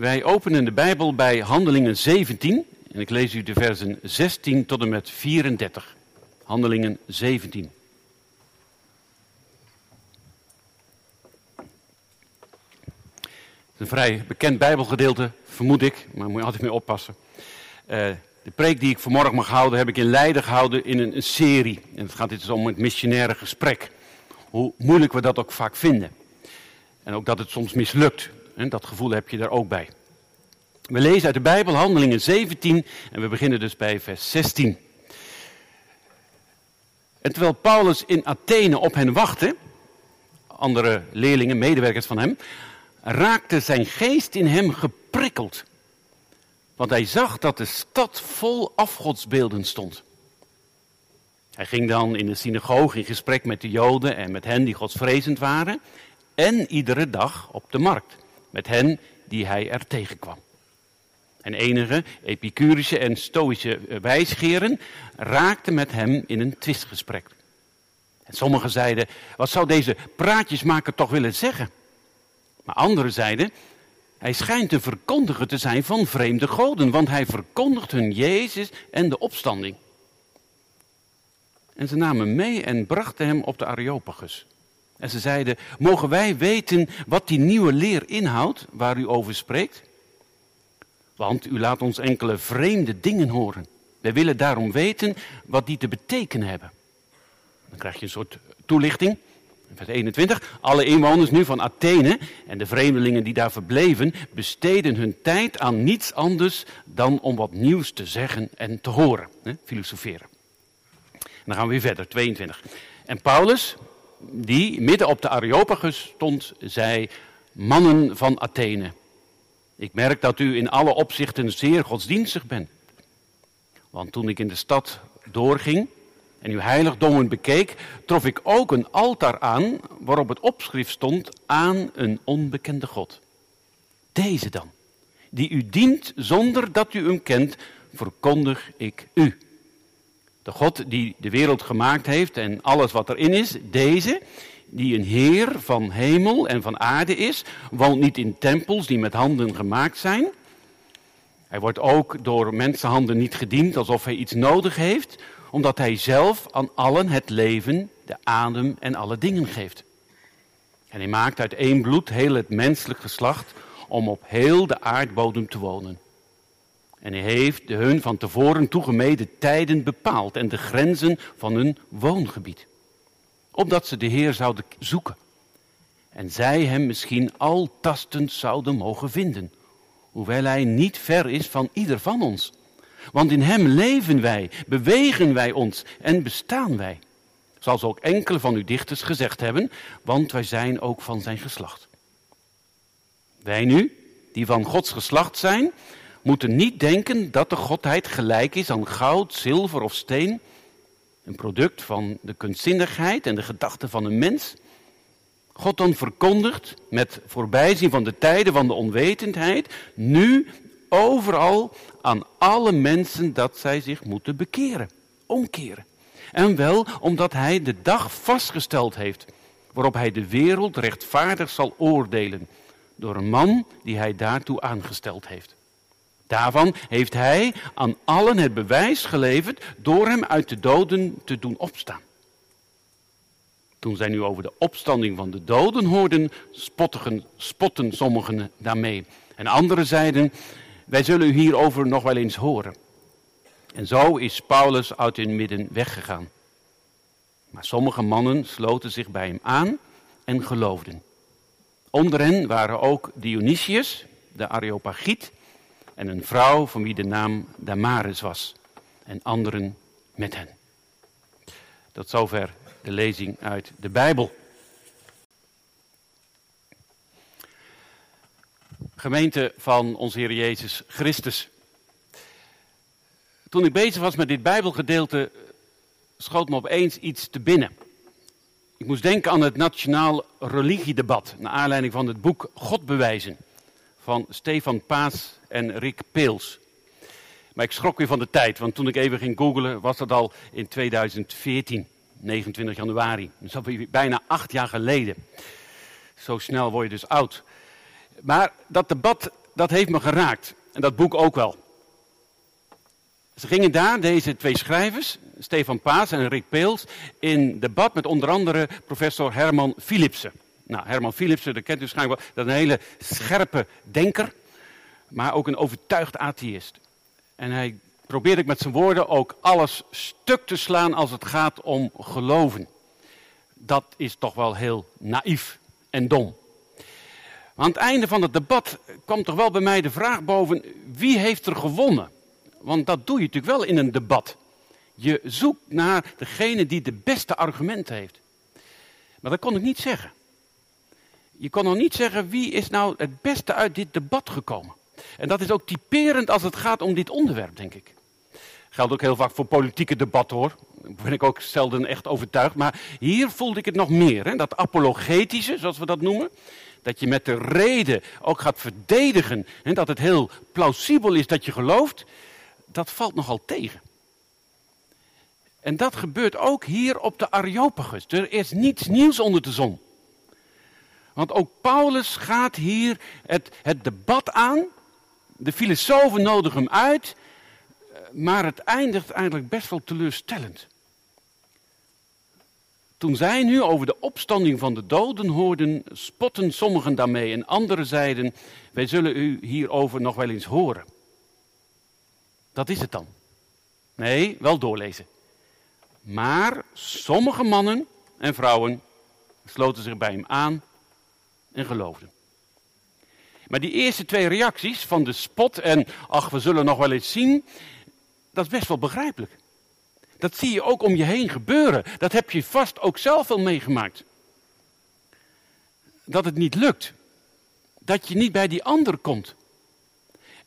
Wij openen de Bijbel bij Handelingen 17 en ik lees u de versen 16 tot en met 34. Handelingen 17. een vrij bekend Bijbelgedeelte, vermoed ik, maar moet je altijd mee oppassen. Uh, de preek die ik vanmorgen mag houden, heb ik in Leiden gehouden in een, een serie. En het gaat dit dus om het missionaire gesprek. Hoe moeilijk we dat ook vaak vinden. En ook dat het soms mislukt. En dat gevoel heb je daar ook bij. We lezen uit de Bijbel Handelingen 17 en we beginnen dus bij vers 16. En terwijl Paulus in Athene op hen wachtte, andere leerlingen, medewerkers van hem, raakte zijn geest in hem geprikkeld. Want hij zag dat de stad vol afgodsbeelden stond. Hij ging dan in de synagoge in gesprek met de Joden en met hen die godsvrezend waren. En iedere dag op de markt met hen die hij er tegenkwam. En enige epicurische en stoïsche wijsgeren raakten met hem in een twistgesprek. En sommigen zeiden, wat zou deze praatjesmaker toch willen zeggen? Maar anderen zeiden, hij schijnt een verkondiger te zijn van vreemde goden, want hij verkondigt hun Jezus en de opstanding. En ze namen mee en brachten hem op de Areopagus. En ze zeiden, mogen wij weten wat die nieuwe leer inhoudt waar u over spreekt? Want u laat ons enkele vreemde dingen horen. Wij willen daarom weten wat die te betekenen hebben. Dan krijg je een soort toelichting. Vers 21. Alle inwoners nu van Athene en de vreemdelingen die daar verbleven, besteden hun tijd aan niets anders dan om wat nieuws te zeggen en te horen. Hè? Filosoferen. En dan gaan we weer verder, 22. En Paulus, die midden op de Areopagus stond, zei: Mannen van Athene, ik merk dat u in alle opzichten zeer godsdienstig bent. Want toen ik in de stad doorging, en uw heiligdommen bekeek, trof ik ook een altaar aan waarop het opschrift stond aan een onbekende God. Deze dan, die u dient zonder dat u hem kent, verkondig ik u. De God die de wereld gemaakt heeft en alles wat erin is, deze, die een Heer van hemel en van aarde is, woont niet in tempels die met handen gemaakt zijn. Hij wordt ook door mensenhanden niet gediend alsof hij iets nodig heeft, omdat hij zelf aan allen het leven, de adem en alle dingen geeft. En hij maakt uit één bloed heel het menselijk geslacht om op heel de aardbodem te wonen. En hij heeft de hun van tevoren toegemede tijden bepaald en de grenzen van hun woongebied. Opdat ze de Heer zouden zoeken. En zij hem misschien al tastend zouden mogen vinden. Hoewel hij niet ver is van ieder van ons. Want in Hem leven wij, bewegen wij ons en bestaan wij. Zoals ook enkele van uw dichters gezegd hebben, want wij zijn ook van zijn geslacht. Wij nu, die van Gods geslacht zijn, moeten niet denken dat de Godheid gelijk is aan goud, zilver of steen, een product van de kunstzinnigheid en de gedachten van een mens. God dan verkondigt met voorbijzien van de tijden van de onwetendheid, nu overal aan alle mensen dat zij zich moeten bekeren, omkeren. En wel omdat hij de dag vastgesteld heeft waarop hij de wereld rechtvaardig zal oordelen door een man die hij daartoe aangesteld heeft. Daarvan heeft hij aan allen het bewijs geleverd door hem uit de doden te doen opstaan. Toen zij nu over de opstanding van de doden hoorden, spotten, sommigen daarmee. En anderen zeiden, wij zullen u hierover nog wel eens horen. En zo is Paulus uit hun midden weggegaan. Maar sommige mannen sloten zich bij hem aan en geloofden. Onder hen waren ook Dionysius, de Areopagiet, en een vrouw van wie de naam Damaris was, en anderen met hen. Tot zover de lezing uit de Bijbel. gemeente van onze Heer Jezus Christus. Toen ik bezig was met dit Bijbelgedeelte, schoot me opeens iets te binnen. Ik moest denken aan het nationaal religiedebat, naar aanleiding van het boek God bewijzen van Stefan Paas en Rick Peels. Maar ik schrok weer van de tijd, want toen ik even ging googlen, was dat al in 2014, 29 januari. Dat is bijna acht jaar geleden. Zo snel word je dus oud. Maar dat debat dat heeft me geraakt. En dat boek ook wel. Ze gingen daar, deze twee schrijvers, Stefan Paas en Rick Peels, in debat met onder andere professor Herman Philipsen. Nou, Herman Philipsen, dat kent u waarschijnlijk wel, dat is een hele scherpe denker, maar ook een overtuigd atheïst. En hij probeerde met zijn woorden ook alles stuk te slaan als het gaat om geloven. Dat is toch wel heel naïef en dom. Aan het einde van het debat kwam toch wel bij mij de vraag boven: wie heeft er gewonnen? Want dat doe je natuurlijk wel in een debat. Je zoekt naar degene die de beste argumenten heeft. Maar dat kon ik niet zeggen. Je kon nog niet zeggen wie is nou het beste uit dit debat gekomen. En dat is ook typerend als het gaat om dit onderwerp, denk ik. Geldt ook heel vaak voor politieke debatten hoor. Daar ben ik ook zelden echt overtuigd. Maar hier voelde ik het nog meer. Hè? Dat apologetische, zoals we dat noemen. Dat je met de reden ook gaat verdedigen. En dat het heel plausibel is dat je gelooft. Dat valt nogal tegen. En dat gebeurt ook hier op de Areopagus. Er is niets nieuws onder de zon. Want ook Paulus gaat hier het, het debat aan. De filosofen nodigen hem uit. Maar het eindigt eigenlijk best wel teleurstellend. Toen zij nu over de opstanding van de doden hoorden, spotten sommigen daarmee en anderen zeiden, wij zullen u hierover nog wel eens horen. Dat is het dan. Nee, wel doorlezen. Maar sommige mannen en vrouwen sloten zich bij hem aan en geloofden. Maar die eerste twee reacties van de spot en ach, we zullen nog wel eens zien, dat is best wel begrijpelijk. Dat zie je ook om je heen gebeuren. Dat heb je vast ook zelf wel meegemaakt. Dat het niet lukt. Dat je niet bij die ander komt.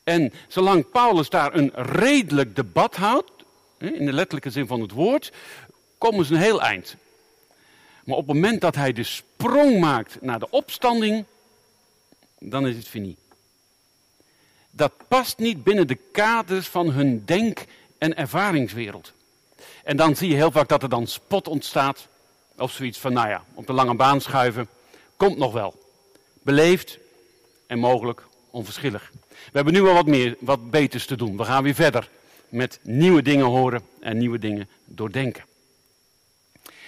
En zolang Paulus daar een redelijk debat houdt, in de letterlijke zin van het woord, komen ze een heel eind. Maar op het moment dat hij de sprong maakt naar de opstanding, dan is het fini. Dat past niet binnen de kaders van hun denk- en ervaringswereld. En dan zie je heel vaak dat er dan spot ontstaat. Of zoiets van, nou ja, op de lange baan schuiven. Komt nog wel. Beleefd en mogelijk onverschillig. We hebben nu wel wat meer, wat beters te doen. We gaan weer verder met nieuwe dingen horen en nieuwe dingen doordenken.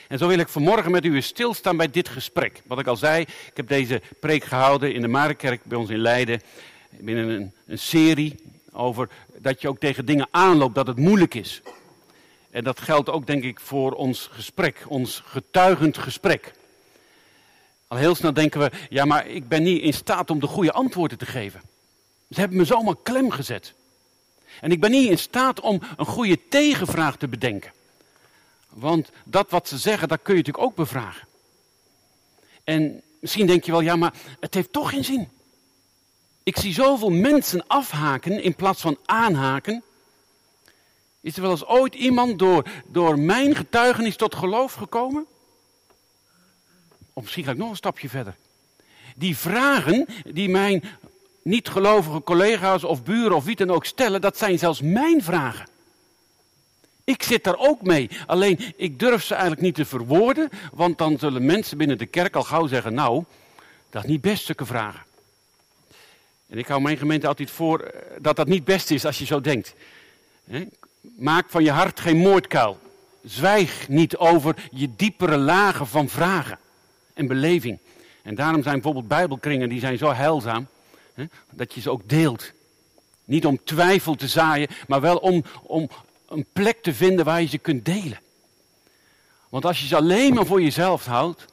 En zo wil ik vanmorgen met u stilstaan bij dit gesprek. Wat ik al zei, ik heb deze preek gehouden in de Marenkerk bij ons in Leiden. Binnen een, een serie over dat je ook tegen dingen aanloopt, dat het moeilijk is. En dat geldt ook, denk ik, voor ons gesprek, ons getuigend gesprek. Al heel snel denken we, ja, maar ik ben niet in staat om de goede antwoorden te geven. Ze hebben me zomaar klem gezet. En ik ben niet in staat om een goede tegenvraag te bedenken. Want dat wat ze zeggen, dat kun je natuurlijk ook bevragen. En misschien denk je wel, ja, maar het heeft toch geen zin. Ik zie zoveel mensen afhaken in plaats van aanhaken. Is er wel eens ooit iemand door, door mijn getuigenis tot geloof gekomen? Of misschien ga ik nog een stapje verder. Die vragen die mijn niet-gelovige collega's of buren of wie dan ook stellen, dat zijn zelfs mijn vragen. Ik zit daar ook mee. Alleen ik durf ze eigenlijk niet te verwoorden, want dan zullen mensen binnen de kerk al gauw zeggen: Nou, dat is niet best zulke vragen. En ik hou mijn gemeente altijd voor eh, dat dat niet best is als je zo denkt. Maak van je hart geen moordkuil. Zwijg niet over je diepere lagen van vragen en beleving. En daarom zijn bijvoorbeeld bijbelkringen die zijn zo heilzaam. Dat je ze ook deelt. Niet om twijfel te zaaien, maar wel om, om een plek te vinden waar je ze kunt delen. Want als je ze alleen maar voor jezelf houdt,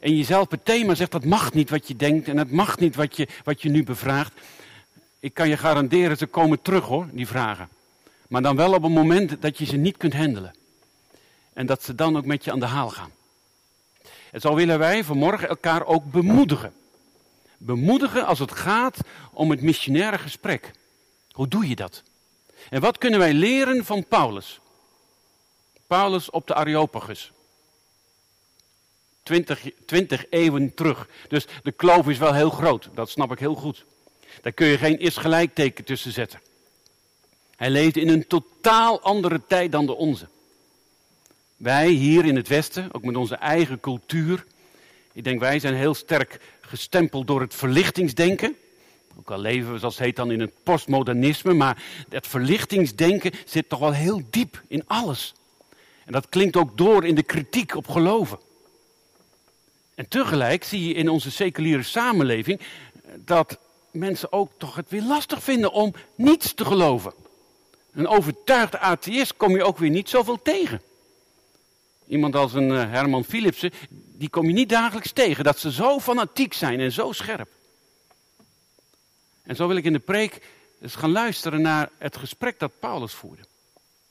en jezelf meteen maar zegt dat mag niet wat je denkt en het mag niet wat je, wat je nu bevraagt. Ik kan je garanderen, ze komen terug hoor, die vragen. Maar dan wel op een moment dat je ze niet kunt handelen. En dat ze dan ook met je aan de haal gaan. En zo willen wij vanmorgen elkaar ook bemoedigen. Bemoedigen als het gaat om het missionaire gesprek. Hoe doe je dat? En wat kunnen wij leren van Paulus? Paulus op de Areopagus. 20, 20 eeuwen terug. Dus de kloof is wel heel groot, dat snap ik heel goed. Daar kun je geen is gelijkteken tussen zetten. Hij leefde in een totaal andere tijd dan de onze. Wij hier in het Westen, ook met onze eigen cultuur. Ik denk wij zijn heel sterk gestempeld door het verlichtingsdenken. Ook al leven we, zoals het heet dan, in het postmodernisme, maar het verlichtingsdenken zit toch wel heel diep in alles. En dat klinkt ook door in de kritiek op geloven. En tegelijk zie je in onze seculiere samenleving dat mensen ook toch het weer lastig vinden om niets te geloven. Een overtuigde atheïst kom je ook weer niet zoveel tegen. Iemand als een eh, Herman Philipsen, die kom je niet dagelijks tegen. Dat ze zo fanatiek zijn en zo scherp. En zo wil ik in de preek eens gaan luisteren naar het gesprek dat Paulus voerde.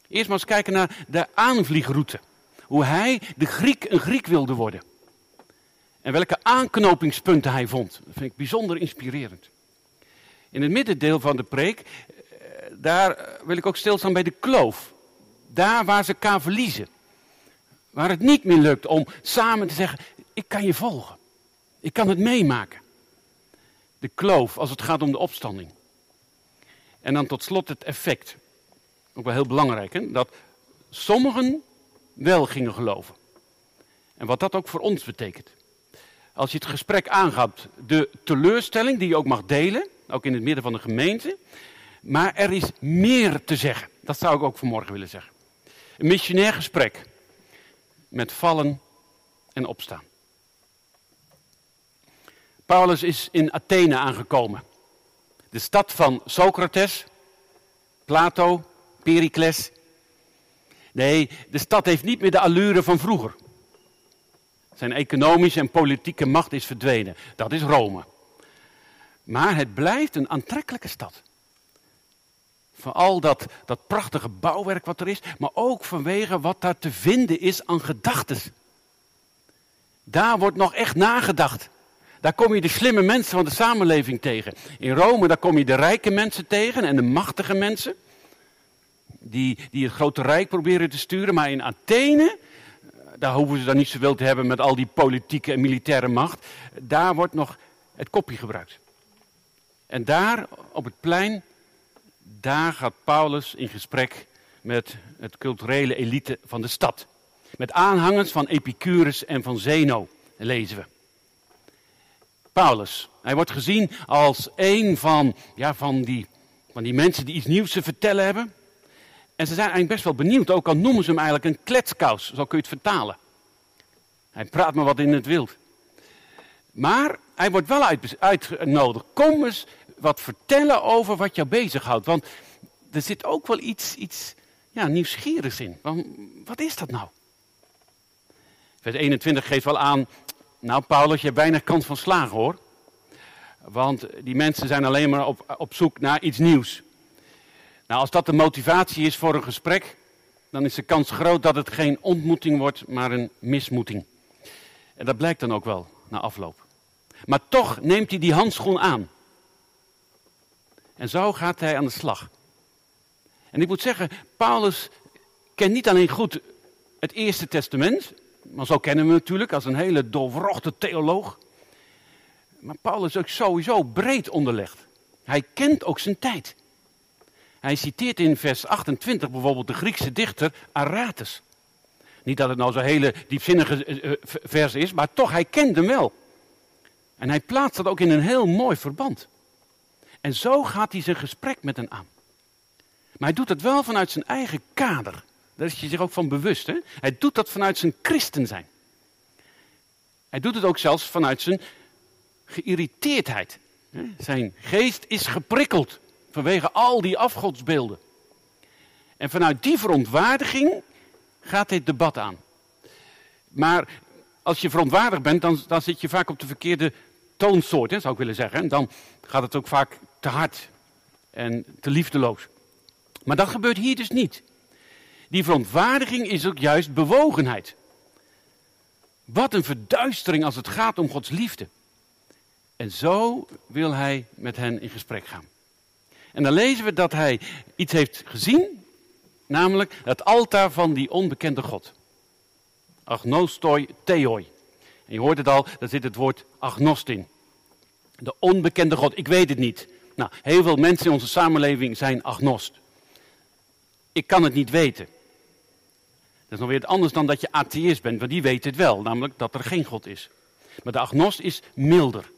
Eerst maar eens kijken naar de aanvliegroute. Hoe hij de Griek een Griek wilde worden. En welke aanknopingspunten hij vond. Dat vind ik bijzonder inspirerend. In het middendeel van de preek, eh, daar wil ik ook stilstaan bij de kloof. Daar waar ze elkaar verliezen. Waar het niet meer lukt om samen te zeggen, ik kan je volgen. Ik kan het meemaken. De kloof als het gaat om de opstanding. En dan tot slot het effect. Ook wel heel belangrijk, hè? dat sommigen wel gingen geloven. En wat dat ook voor ons betekent. Als je het gesprek aangaat, de teleurstelling die je ook mag delen, ook in het midden van de gemeente. Maar er is meer te zeggen. Dat zou ik ook vanmorgen willen zeggen. Een missionair gesprek met vallen en opstaan. Paulus is in Athene aangekomen. De stad van Socrates, Plato, Pericles. Nee, de stad heeft niet meer de allure van vroeger. Zijn economische en politieke macht is verdwenen. Dat is Rome. Maar het blijft een aantrekkelijke stad. Van al dat, dat prachtige bouwwerk wat er is, maar ook vanwege wat daar te vinden is aan gedachten. Daar wordt nog echt nagedacht. Daar kom je de slimme mensen van de samenleving tegen. In Rome, daar kom je de rijke mensen tegen en de machtige mensen. Die, die het grote rijk proberen te sturen. Maar in Athene, daar hoeven ze dan niet zoveel te hebben met al die politieke en militaire macht. Daar wordt nog het kopje gebruikt. En daar op het plein, daar gaat Paulus in gesprek met het culturele elite van de stad. Met aanhangers van Epicurus en van Zeno, lezen we. Paulus, hij wordt gezien als een van, ja, van, die, van die mensen die iets nieuws te vertellen hebben. En ze zijn eigenlijk best wel benieuwd, ook al noemen ze hem eigenlijk een kletskous, zo kun je het vertalen. Hij praat maar wat in het wild. Maar hij wordt wel uitgenodigd. Kom eens wat vertellen over wat jou bezighoudt. Want er zit ook wel iets, iets ja, nieuwsgierigs in. Want, wat is dat nou? Vers 21 geeft wel aan, nou Paulus, je hebt weinig kans van slagen hoor. Want die mensen zijn alleen maar op, op zoek naar iets nieuws. Nou, als dat de motivatie is voor een gesprek, dan is de kans groot dat het geen ontmoeting wordt, maar een mismoeting. En dat blijkt dan ook wel na afloop. Maar toch neemt hij die handschoen aan. En zo gaat hij aan de slag. En ik moet zeggen, Paulus kent niet alleen goed het Eerste Testament, maar zo kennen we hem natuurlijk als een hele doorwrochte theoloog. Maar Paulus is ook sowieso breed onderlegd. Hij kent ook zijn tijd. Hij citeert in vers 28 bijvoorbeeld de Griekse dichter Aratus. Niet dat het nou zo'n hele diepzinnige eh, eh, vers is, maar toch, hij kent hem wel. En hij plaatst dat ook in een heel mooi verband. En zo gaat hij zijn gesprek met hen aan. Maar hij doet het wel vanuit zijn eigen kader. Daar is hij zich ook van bewust. Hè? Hij doet dat vanuit zijn christen zijn. Hij doet het ook zelfs vanuit zijn geïrriteerdheid. Zijn geest is geprikkeld vanwege al die afgodsbeelden. En vanuit die verontwaardiging gaat dit debat aan. Maar als je verontwaardigd bent, dan, dan zit je vaak op de verkeerde toonsoort, hè, zou ik willen zeggen. En dan gaat het ook vaak te hard en te liefdeloos. Maar dat gebeurt hier dus niet. Die verontwaardiging is ook juist bewogenheid. Wat een verduistering als het gaat om Gods liefde. En zo wil hij met hen in gesprek gaan. En dan lezen we dat hij iets heeft gezien, namelijk het altaar van die onbekende God. Agnostoi theoi. En je hoort het al, daar zit het woord agnost in. De onbekende God, ik weet het niet. Nou, heel veel mensen in onze samenleving zijn agnost. Ik kan het niet weten. Dat is nog weer anders dan dat je atheïst bent, want die weet het wel, namelijk dat er geen God is. Maar de agnost is milder.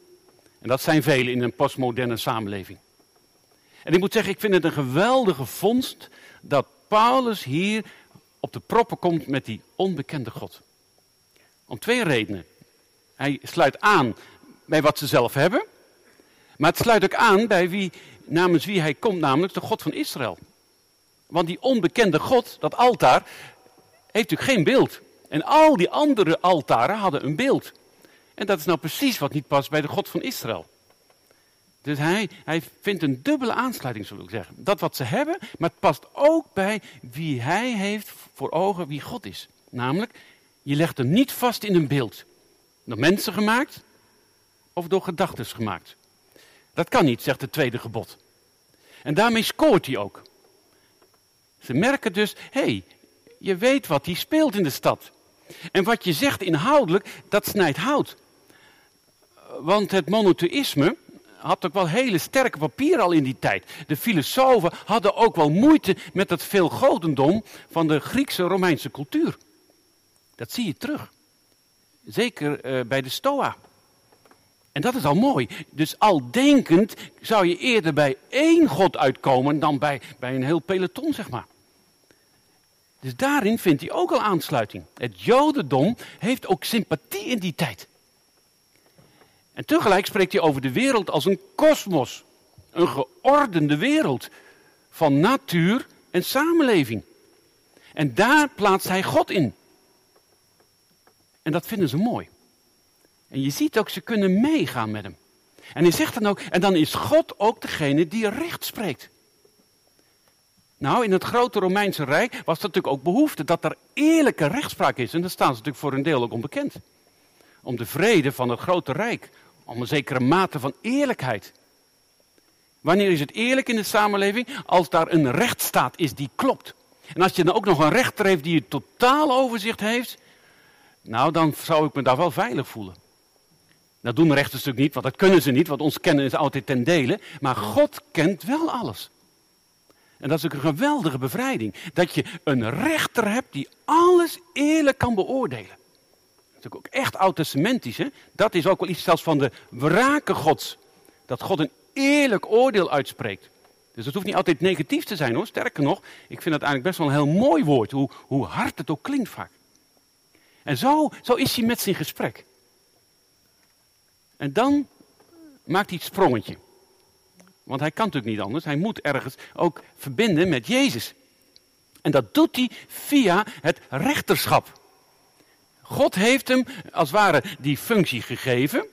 En dat zijn velen in een postmoderne samenleving. En ik moet zeggen, ik vind het een geweldige vondst dat Paulus hier op de proppen komt met die onbekende God. Om twee redenen. Hij sluit aan bij wat ze zelf hebben, maar het sluit ook aan bij wie, namens wie hij komt, namelijk de God van Israël. Want die onbekende God, dat altaar, heeft natuurlijk geen beeld. En al die andere altaren hadden een beeld. En dat is nou precies wat niet past bij de God van Israël. Dus hij, hij vindt een dubbele aansluiting, zullen ik zeggen. Dat wat ze hebben, maar het past ook bij wie hij heeft voor ogen, wie God is. Namelijk, je legt hem niet vast in een beeld. Door mensen gemaakt of door gedachten gemaakt. Dat kan niet, zegt het tweede gebod. En daarmee scoort hij ook. Ze merken dus, hé, hey, je weet wat hij speelt in de stad. En wat je zegt inhoudelijk, dat snijdt hout. Want het monotheïsme had ook wel hele sterke papieren al in die tijd. De filosofen hadden ook wel moeite met het veelgodendom van de Griekse Romeinse cultuur. Dat zie je terug. Zeker uh, bij de Stoa. En dat is al mooi. Dus al denkend zou je eerder bij één God uitkomen dan bij, bij een heel peloton, zeg maar. Dus daarin vindt hij ook al aansluiting. Het Jodendom heeft ook sympathie in die tijd. En tegelijk spreekt hij over de wereld als een kosmos. Een geordende wereld van natuur en samenleving. En daar plaatst hij God in. En dat vinden ze mooi. En je ziet ook, ze kunnen meegaan met hem. En hij zegt dan ook, en dan is God ook degene die recht spreekt. Nou, in het grote Romeinse Rijk was er natuurlijk ook behoefte dat er eerlijke rechtspraak is. En daar staan ze natuurlijk voor een deel ook onbekend. Om de vrede van het grote Rijk. Om een zekere mate van eerlijkheid. Wanneer is het eerlijk in de samenleving? Als daar een rechtsstaat is die klopt. En als je dan ook nog een rechter heeft die het totaal overzicht heeft. Nou, dan zou ik me daar wel veilig voelen. Dat doen rechters natuurlijk niet, want dat kunnen ze niet, want ons kennen is altijd ten dele. Maar God kent wel alles. En dat is ook een geweldige bevrijding. Dat je een rechter hebt die alles eerlijk kan beoordelen. Dat is ook echt oud-testamentisch. Dat is ook wel iets zelfs van de wraken gods. Dat God een eerlijk oordeel uitspreekt. Dus dat hoeft niet altijd negatief te zijn hoor. Sterker nog, ik vind het eigenlijk best wel een heel mooi woord. Hoe, hoe hard het ook klinkt vaak. En zo, zo is hij met zijn gesprek. En dan maakt hij het sprongetje. Want hij kan natuurlijk niet anders. Hij moet ergens ook verbinden met Jezus. En dat doet hij via het rechterschap. God heeft hem als het ware die functie gegeven.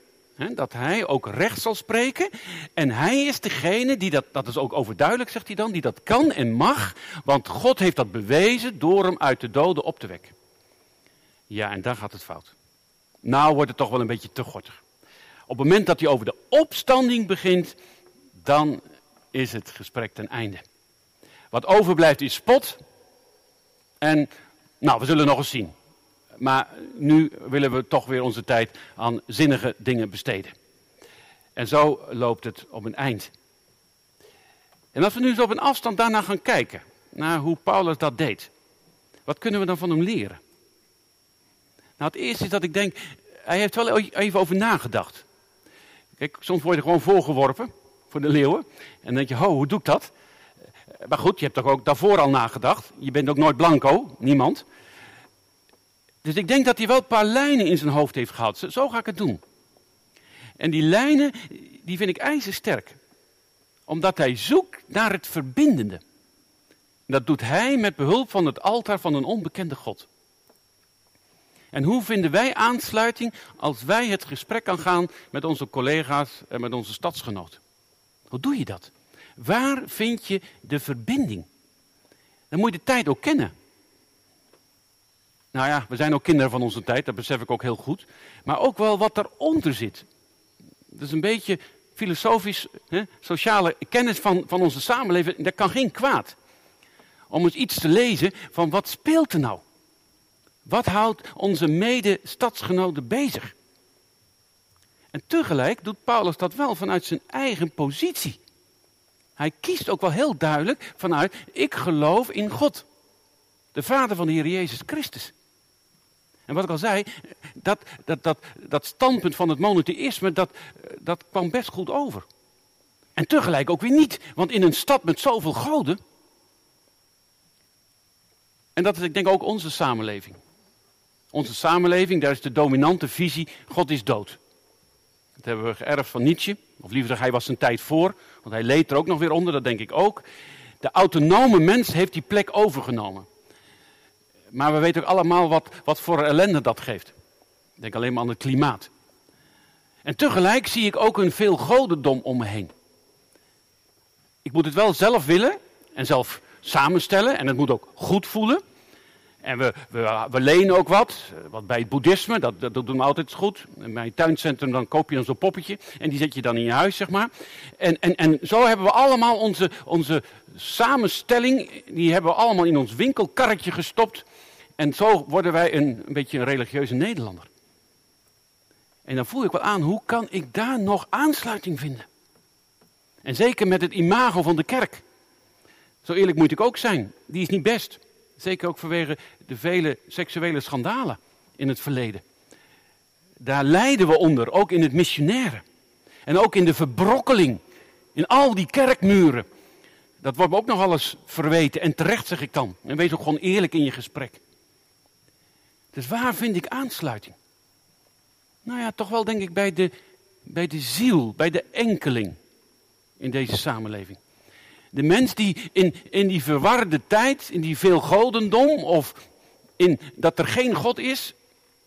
Dat hij ook recht zal spreken. En hij is degene die dat, dat is ook overduidelijk, zegt hij dan, die dat kan en mag. Want God heeft dat bewezen door hem uit de doden op te wekken. Ja, en daar gaat het fout. Nou wordt het toch wel een beetje te gortig. Op het moment dat hij over de opstanding begint, dan is het gesprek ten einde. Wat overblijft is spot. En nou, we zullen nog eens zien. Maar nu willen we toch weer onze tijd aan zinnige dingen besteden. En zo loopt het op een eind. En als we nu eens op een afstand daarna gaan kijken, naar hoe Paulus dat deed, wat kunnen we dan van hem leren? Nou, het eerste is dat ik denk, hij heeft wel even over nagedacht. Kijk, soms word je gewoon voorgeworpen voor de leeuwen. En dan denk je, ho, hoe doe ik dat? Maar goed, je hebt toch ook daarvoor al nagedacht. Je bent ook nooit blanco, niemand. Dus ik denk dat hij wel een paar lijnen in zijn hoofd heeft gehad. Zo ga ik het doen. En die lijnen, die vind ik ijzersterk. Omdat hij zoekt naar het verbindende. Dat doet hij met behulp van het altaar van een onbekende God. En hoe vinden wij aansluiting als wij het gesprek kan gaan met onze collega's en met onze stadsgenoten? Hoe doe je dat? Waar vind je de verbinding? Dan moet je de tijd ook kennen. Nou ja, we zijn ook kinderen van onze tijd, dat besef ik ook heel goed. Maar ook wel wat eronder zit. Dat is een beetje filosofisch, hè, sociale kennis van, van onze samenleving. Dat kan geen kwaad. Om eens iets te lezen van wat speelt er nou? Wat houdt onze mede-stadsgenoten bezig? En tegelijk doet Paulus dat wel vanuit zijn eigen positie. Hij kiest ook wel heel duidelijk vanuit, ik geloof in God. De Vader van de Heer Jezus Christus. En wat ik al zei, dat, dat, dat, dat standpunt van het monotheïsme, dat, dat kwam best goed over. En tegelijk ook weer niet, want in een stad met zoveel goden. En dat is, ik denk, ook onze samenleving. Onze samenleving, daar is de dominante visie: God is dood. Dat hebben we geërfd van Nietzsche. Of liever hij was zijn tijd voor, want hij leed er ook nog weer onder, dat denk ik ook. De autonome mens heeft die plek overgenomen. Maar we weten ook allemaal wat, wat voor ellende dat geeft. Denk alleen maar aan het klimaat. En tegelijk zie ik ook een veel godendom om me heen. Ik moet het wel zelf willen en zelf samenstellen en het moet ook goed voelen. En we, we, we, lenen ook wat, wat bij het boeddhisme, dat, dat doen we altijd goed. bij het tuincentrum dan koop je zo'n poppetje en die zet je dan in je huis, zeg maar. En, en, en zo hebben we allemaal onze, onze samenstelling, die hebben we allemaal in ons winkelkarretje gestopt. En zo worden wij een, een beetje een religieuze Nederlander. En dan voel ik wel aan, hoe kan ik daar nog aansluiting vinden? En zeker met het imago van de kerk. Zo eerlijk moet ik ook zijn, die is niet best. Zeker ook vanwege de vele seksuele schandalen in het verleden. Daar lijden we onder, ook in het missionaire. En ook in de verbrokkeling, in al die kerkmuren. Dat wordt me ook nog alles verweten. En terecht zeg ik dan. En wees ook gewoon eerlijk in je gesprek. Dus waar vind ik aansluiting? Nou ja, toch wel denk ik bij de, bij de ziel, bij de enkeling in deze samenleving. De mens die in, in die verwarde tijd, in die veelgodendom, of in dat er geen God is,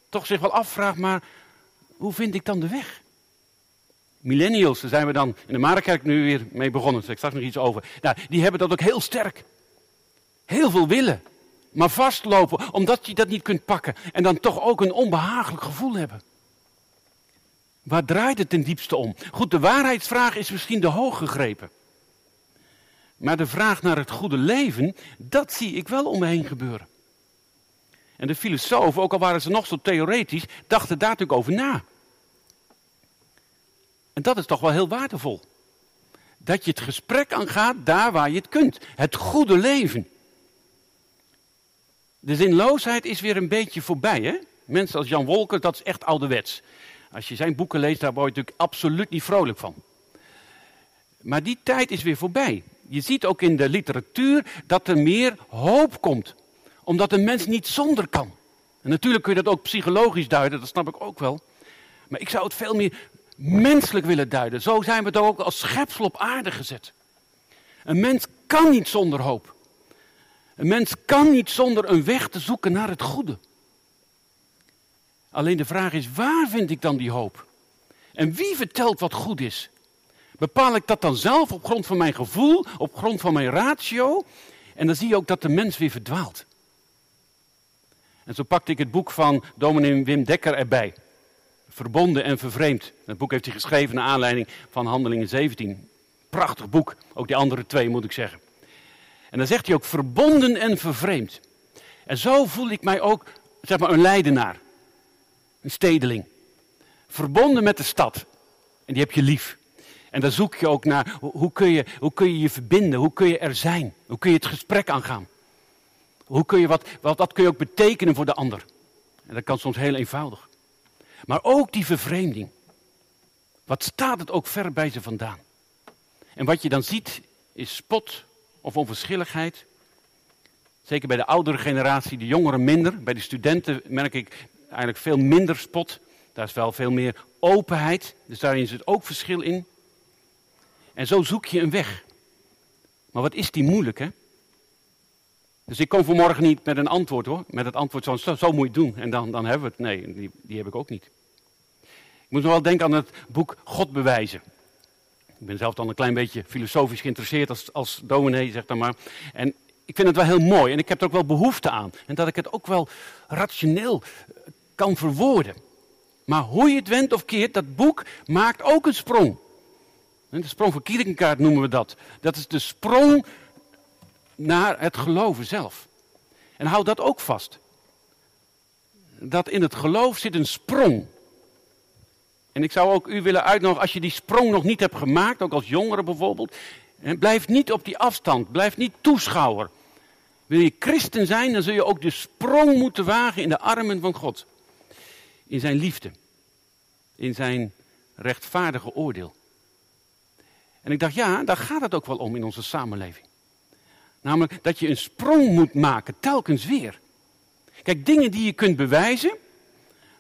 toch zich wel afvraagt, maar hoe vind ik dan de weg? Millennials, daar zijn we dan in de Marenkerk nu weer mee begonnen, daar ik straks nog iets over. Nou, die hebben dat ook heel sterk. Heel veel willen, maar vastlopen omdat je dat niet kunt pakken. En dan toch ook een onbehagelijk gevoel hebben. Waar draait het ten diepste om? Goed, de waarheidsvraag is misschien de hoog gegrepen. Maar de vraag naar het goede leven, dat zie ik wel om me heen gebeuren. En de filosofen, ook al waren ze nog zo theoretisch, dachten daar natuurlijk over na. En dat is toch wel heel waardevol. Dat je het gesprek aangaat daar waar je het kunt. Het goede leven. De zinloosheid is weer een beetje voorbij, hè? Mensen als Jan Wolker, dat is echt ouderwets. Als je zijn boeken leest, daar word je natuurlijk absoluut niet vrolijk van. Maar die tijd is weer voorbij. Je ziet ook in de literatuur dat er meer hoop komt. Omdat een mens niet zonder kan. En natuurlijk kun je dat ook psychologisch duiden, dat snap ik ook wel. Maar ik zou het veel meer menselijk willen duiden. Zo zijn we toch ook als schepsel op aarde gezet. Een mens kan niet zonder hoop. Een mens kan niet zonder een weg te zoeken naar het goede. Alleen de vraag is, waar vind ik dan die hoop? En wie vertelt wat goed is? Bepaal ik dat dan zelf op grond van mijn gevoel, op grond van mijn ratio? En dan zie je ook dat de mens weer verdwaalt. En zo pakte ik het boek van dominee Wim Dekker erbij. Verbonden en vervreemd. Dat boek heeft hij geschreven naar aanleiding van Handelingen 17. Prachtig boek, ook die andere twee moet ik zeggen. En dan zegt hij ook verbonden en vervreemd. En zo voel ik mij ook, zeg maar, een leidenaar. Een stedeling. Verbonden met de stad. En die heb je lief. En dan zoek je ook naar hoe kun je, hoe kun je je verbinden, hoe kun je er zijn, hoe kun je het gesprek aangaan. Hoe kun je wat, wat, kun je ook betekenen voor de ander. En dat kan soms heel eenvoudig. Maar ook die vervreemding. Wat staat het ook ver bij ze vandaan? En wat je dan ziet is spot of onverschilligheid. Zeker bij de oudere generatie, de jongeren minder. Bij de studenten merk ik eigenlijk veel minder spot. Daar is wel veel meer openheid. Dus daarin zit ook verschil in. En zo zoek je een weg. Maar wat is die moeilijk, hè? Dus ik kom vanmorgen niet met een antwoord hoor. Met het antwoord zo, zo, moet je doen. En dan, dan hebben we het. Nee, die, die heb ik ook niet. Ik moet nog wel denken aan het boek God bewijzen. Ik ben zelf dan een klein beetje filosofisch geïnteresseerd als, als dominee, zeg dan maar. En ik vind het wel heel mooi en ik heb er ook wel behoefte aan. En dat ik het ook wel rationeel eh, kan verwoorden. Maar hoe je het wendt of keert, dat boek maakt ook een sprong. De sprong van Kierkegaard noemen we dat. Dat is de sprong naar het geloven zelf. En houd dat ook vast. Dat in het geloof zit een sprong. En ik zou ook u willen uitnodigen, als je die sprong nog niet hebt gemaakt, ook als jongere bijvoorbeeld, blijf niet op die afstand, blijf niet toeschouwer. Wil je christen zijn, dan zul je ook de sprong moeten wagen in de armen van God. in zijn liefde, in zijn rechtvaardige oordeel. En ik dacht, ja, daar gaat het ook wel om in onze samenleving. Namelijk dat je een sprong moet maken, telkens weer. Kijk, dingen die je kunt bewijzen,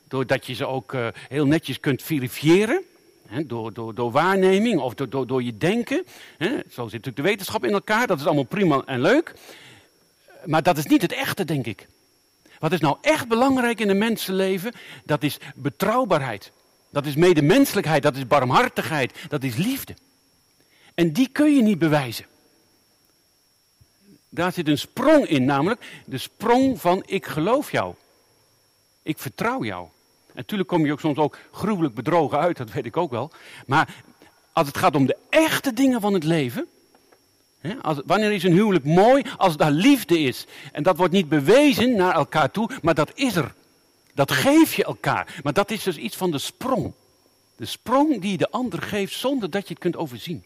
doordat je ze ook uh, heel netjes kunt verifiëren, hè, door, door, door waarneming of door, door, door je denken. Hè. Zo zit natuurlijk de wetenschap in elkaar, dat is allemaal prima en leuk. Maar dat is niet het echte, denk ik. Wat is nou echt belangrijk in een mensenleven? Dat is betrouwbaarheid. Dat is medemenselijkheid, dat is barmhartigheid, dat is liefde. En die kun je niet bewijzen. Daar zit een sprong in, namelijk de sprong van ik geloof jou. Ik vertrouw jou. En natuurlijk kom je ook soms ook gruwelijk bedrogen uit, dat weet ik ook wel. Maar als het gaat om de echte dingen van het leven. Als, wanneer is een huwelijk mooi? Als daar liefde is. En dat wordt niet bewezen naar elkaar toe, maar dat is er. Dat geef je elkaar. Maar dat is dus iets van de sprong. De sprong die je de ander geeft zonder dat je het kunt overzien.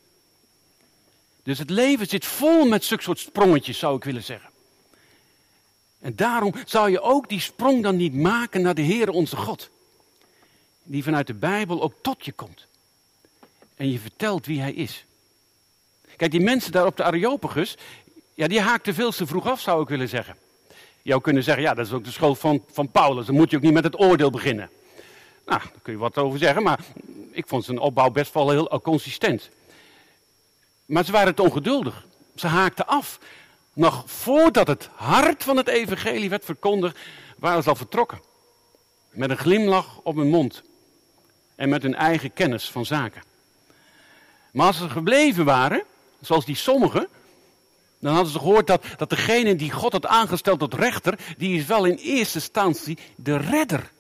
Dus het leven zit vol met zulke soort sprongetjes, zou ik willen zeggen. En daarom zou je ook die sprong dan niet maken naar de Heere onze God. Die vanuit de Bijbel ook tot je komt. En je vertelt wie hij is. Kijk, die mensen daar op de Areopagus, ja, die haakten veel te vroeg af, zou ik willen zeggen. Je zou kunnen zeggen, ja, dat is ook de schuld van, van Paulus. Dan moet je ook niet met het oordeel beginnen. Nou, daar kun je wat over zeggen, maar ik vond zijn opbouw best wel heel consistent. Maar ze waren te ongeduldig. Ze haakten af. Nog voordat het hart van het evangelie werd verkondigd, waren ze al vertrokken. Met een glimlach op hun mond. En met hun eigen kennis van zaken. Maar als ze gebleven waren, zoals die sommigen, dan hadden ze gehoord dat, dat degene die God had aangesteld tot rechter, die is wel in eerste instantie de redder.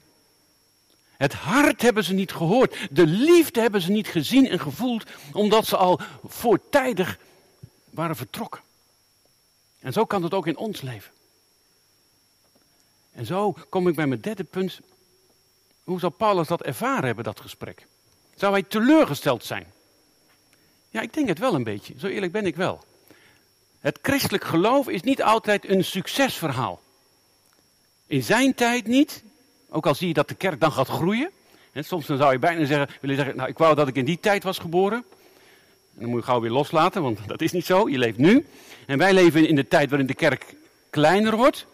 Het hart hebben ze niet gehoord. De liefde hebben ze niet gezien en gevoeld, omdat ze al voortijdig waren vertrokken. En zo kan het ook in ons leven. En zo kom ik bij mijn derde punt. Hoe zal Paulus dat ervaren hebben, dat gesprek? Zou hij teleurgesteld zijn? Ja, ik denk het wel een beetje. Zo eerlijk ben ik wel. Het christelijk geloof is niet altijd een succesverhaal. In zijn tijd niet, ook al zie je dat de kerk dan gaat groeien. En soms dan zou je bijna zeggen, willen zeggen, nou ik wou dat ik in die tijd was geboren. En dan moet je gauw weer loslaten, want dat is niet zo. Je leeft nu. En wij leven in de tijd waarin de kerk kleiner wordt.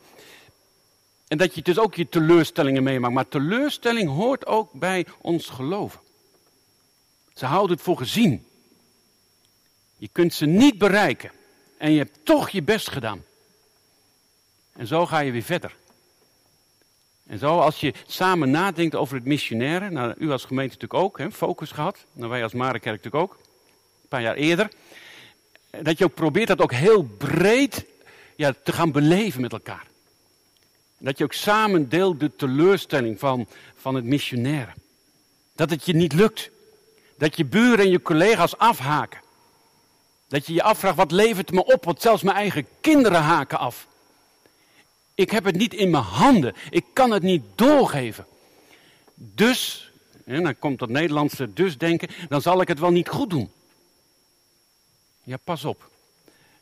En dat je dus ook je teleurstellingen meemaakt. Maar teleurstelling hoort ook bij ons geloven. Ze houden het voor gezien. Je kunt ze niet bereiken. En je hebt toch je best gedaan. En zo ga je weer verder. En zo, als je samen nadenkt over het missionaire, nou, u als gemeente natuurlijk ook, hè, focus gehad, nou, wij als Marenkerk natuurlijk ook, een paar jaar eerder, dat je ook probeert dat ook heel breed ja, te gaan beleven met elkaar. Dat je ook samen deelt de teleurstelling van, van het missionaire. Dat het je niet lukt. Dat je buren en je collega's afhaken. Dat je je afvraagt, wat levert me op? Want zelfs mijn eigen kinderen haken af. Ik heb het niet in mijn handen. Ik kan het niet doorgeven. Dus, en dan komt dat Nederlandse dus denken, dan zal ik het wel niet goed doen. Ja, pas op.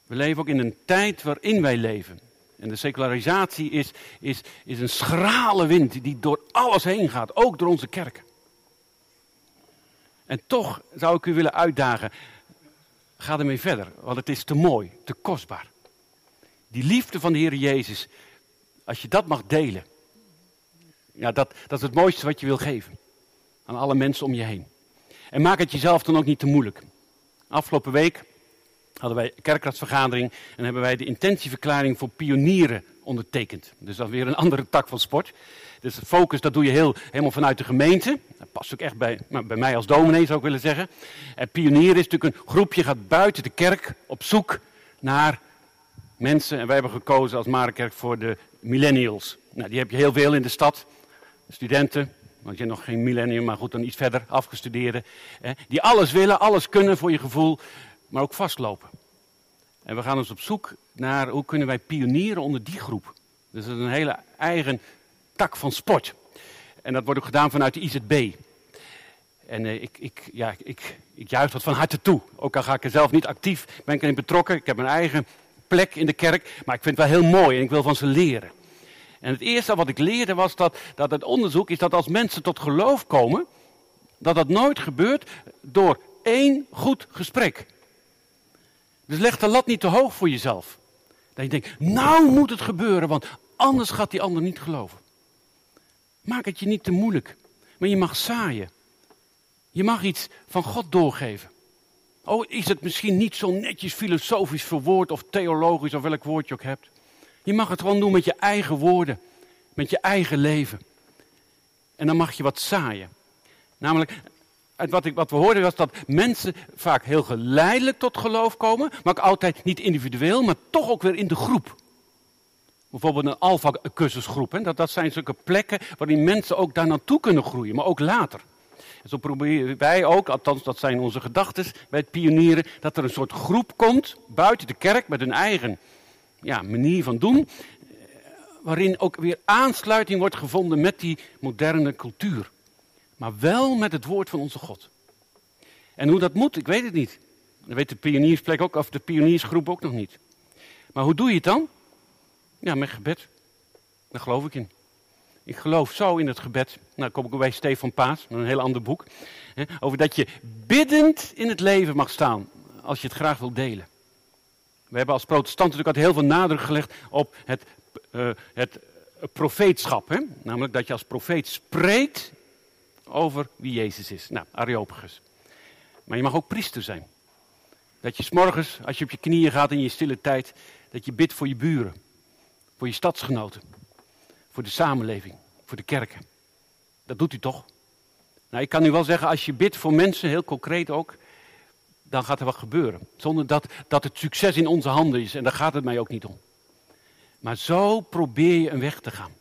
We leven ook in een tijd waarin wij leven. En de secularisatie is, is, is een schrale wind die door alles heen gaat, ook door onze kerk. En toch zou ik u willen uitdagen, ga ermee verder, want het is te mooi, te kostbaar. Die liefde van de Heer Jezus, als je dat mag delen, ja, dat, dat is het mooiste wat je wil geven. Aan alle mensen om je heen. En maak het jezelf dan ook niet te moeilijk. Afgelopen week hadden wij kerkraadsvergadering en hebben wij de intentieverklaring voor pionieren ondertekend. Dus dat is weer een andere tak van sport. Dus focus, dat doe je heel, helemaal vanuit de gemeente. Dat past ook echt bij, bij mij als dominee, zou ik willen zeggen. En pionieren is natuurlijk een groepje gaat buiten de kerk op zoek naar mensen. En wij hebben gekozen als Marenkerk voor de millennials. Nou, die heb je heel veel in de stad. Studenten, want je hebt nog geen millennium, maar goed, dan iets verder, afgestudeerden. die alles willen, alles kunnen voor je gevoel, maar ook vastlopen. En we gaan dus op zoek naar hoe kunnen wij pionieren onder die groep. Dus dat is een hele eigen tak van sport. En dat wordt ook gedaan vanuit de IZB. En eh, ik, ik, ja, ik, ik juich dat van harte toe. Ook al ga ik er zelf niet actief, ben ik erin betrokken. Ik heb mijn eigen plek in de kerk, maar ik vind het wel heel mooi en ik wil van ze leren. En het eerste wat ik leerde was dat, dat het onderzoek is dat als mensen tot geloof komen, dat dat nooit gebeurt door één goed gesprek. Dus leg de lat niet te hoog voor jezelf. Dat je denkt, nou moet het gebeuren, want anders gaat die ander niet geloven. Maak het je niet te moeilijk, maar je mag zaaien. Je mag iets van God doorgeven. Oh, is het misschien niet zo netjes filosofisch verwoord of theologisch of welk woord je ook hebt. Je mag het gewoon doen met je eigen woorden, met je eigen leven. En dan mag je wat zaaien. Namelijk, wat, ik, wat we hoorden was dat mensen vaak heel geleidelijk tot geloof komen, maar ook altijd niet individueel, maar toch ook weer in de groep. Bijvoorbeeld een alfa-cursusgroep. Dat, dat zijn zulke plekken waarin mensen ook daar naartoe kunnen groeien, maar ook later. En zo proberen wij ook, althans dat zijn onze gedachten bij het pionieren, dat er een soort groep komt buiten de kerk met een eigen ja, manier van doen, waarin ook weer aansluiting wordt gevonden met die moderne cultuur. Maar wel met het woord van onze God. En hoe dat moet, ik weet het niet. Dat weet de pioniersplek ook, of de pioniersgroep ook nog niet. Maar hoe doe je het dan? Ja, met gebed. Daar geloof ik in. Ik geloof zo in het gebed. Nou, kom ik bij Stefan Paas, een heel ander boek. Hè, over dat je biddend in het leven mag staan, als je het graag wilt delen. We hebben als protestanten natuurlijk altijd heel veel nadruk gelegd op het, uh, het profeetschap. Hè? Namelijk dat je als profeet spreekt over wie Jezus is. Nou, Areopagus. Maar je mag ook priester zijn. Dat je s'morgens, als je op je knieën gaat in je stille tijd, dat je bidt voor je buren, voor je stadsgenoten, voor de samenleving, voor de kerken. Dat doet u toch? Nou, ik kan u wel zeggen, als je bidt voor mensen, heel concreet ook, dan gaat er wat gebeuren. Zonder dat, dat het succes in onze handen is. En daar gaat het mij ook niet om. Maar zo probeer je een weg te gaan.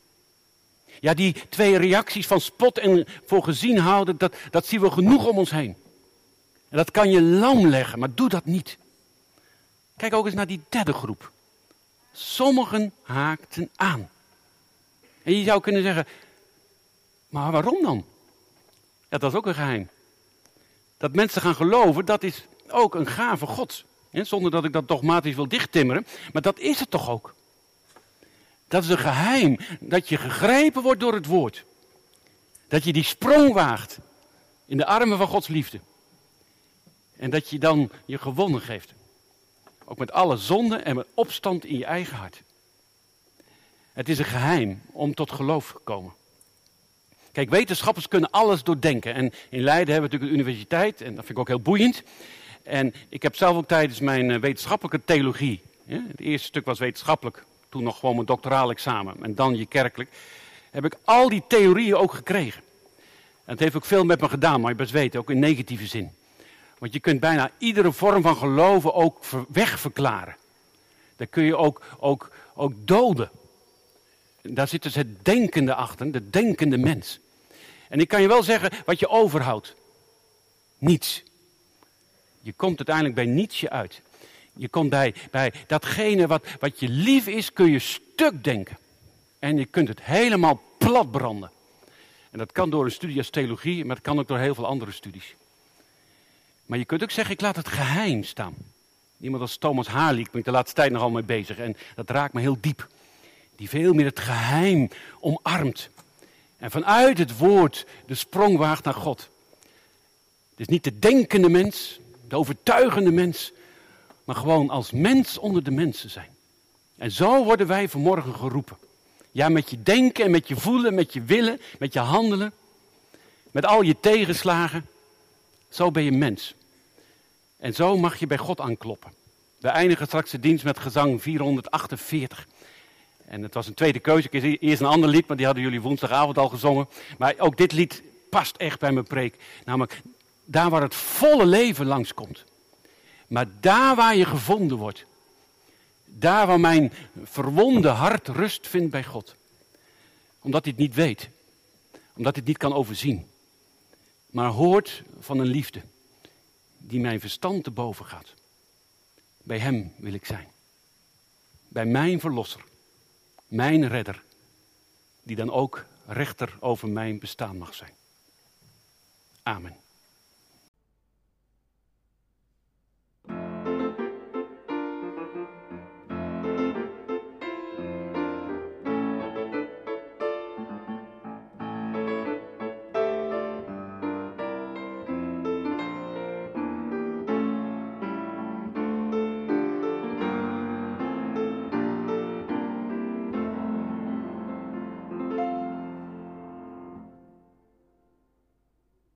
Ja, die twee reacties van spot en voor gezien houden, dat, dat zien we genoeg om ons heen. En dat kan je lam leggen, maar doe dat niet. Kijk ook eens naar die derde groep. Sommigen haakten aan. En je zou kunnen zeggen, maar waarom dan? Ja, dat is ook een geheim. Dat mensen gaan geloven, dat is ook een gave God. Zonder dat ik dat dogmatisch wil dichttimmeren, maar dat is het toch ook. Dat is een geheim, dat je gegrepen wordt door het woord. Dat je die sprong waagt in de armen van Gods liefde. En dat je dan je gewonnen geeft. Ook met alle zonde en met opstand in je eigen hart. Het is een geheim om tot geloof te komen. Kijk, wetenschappers kunnen alles doordenken. En in Leiden hebben we natuurlijk een universiteit, en dat vind ik ook heel boeiend. En ik heb zelf ook tijdens mijn eh, wetenschappelijke theologie, het eerste stuk was wetenschappelijk, toen nog gewoon mijn doctoraal examen en dan je kerkelijk, heb ik al die theorieën ook gekregen. En het heeft ook veel met me gedaan, maar je best weten, ook in negatieve zin. Want je kunt bijna iedere vorm van geloven ook wegverklaren. Daar kun je ook, ook, ook doden. Daar zit dus het denkende achter, de denkende mens. En ik kan je wel zeggen wat je overhoudt. Niets. Je komt uiteindelijk bij nietsje uit. Je komt bij, bij datgene wat, wat je lief is, kun je stuk denken. En je kunt het helemaal plat branden. En dat kan door een studie als theologie, maar dat kan ook door heel veel andere studies. Maar je kunt ook zeggen, ik laat het geheim staan. Iemand als Thomas Harley, ik ben ik de laatste tijd nogal mee bezig. En dat raakt me heel diep. Die veel meer het geheim omarmt. En vanuit het woord de sprong waagt naar God. Dus niet de denkende mens, de overtuigende mens, maar gewoon als mens onder de mensen zijn. En zo worden wij vanmorgen geroepen. Ja, met je denken en met je voelen, met je willen, met je handelen, met al je tegenslagen. Zo ben je mens. En zo mag je bij God aankloppen. We eindigen straks de dienst met gezang 448. En het was een tweede keuze. Eerst een ander lied, maar die hadden jullie woensdagavond al gezongen. Maar ook dit lied past echt bij mijn preek. Namelijk, daar waar het volle leven langskomt. Maar daar waar je gevonden wordt. Daar waar mijn verwonde hart rust vindt bij God. Omdat hij het niet weet. Omdat hij het niet kan overzien. Maar hoort van een liefde. Die mijn verstand te boven gaat. Bij hem wil ik zijn. Bij mijn verlosser. Mijn redder. Die dan ook rechter over mijn bestaan mag zijn. Amen.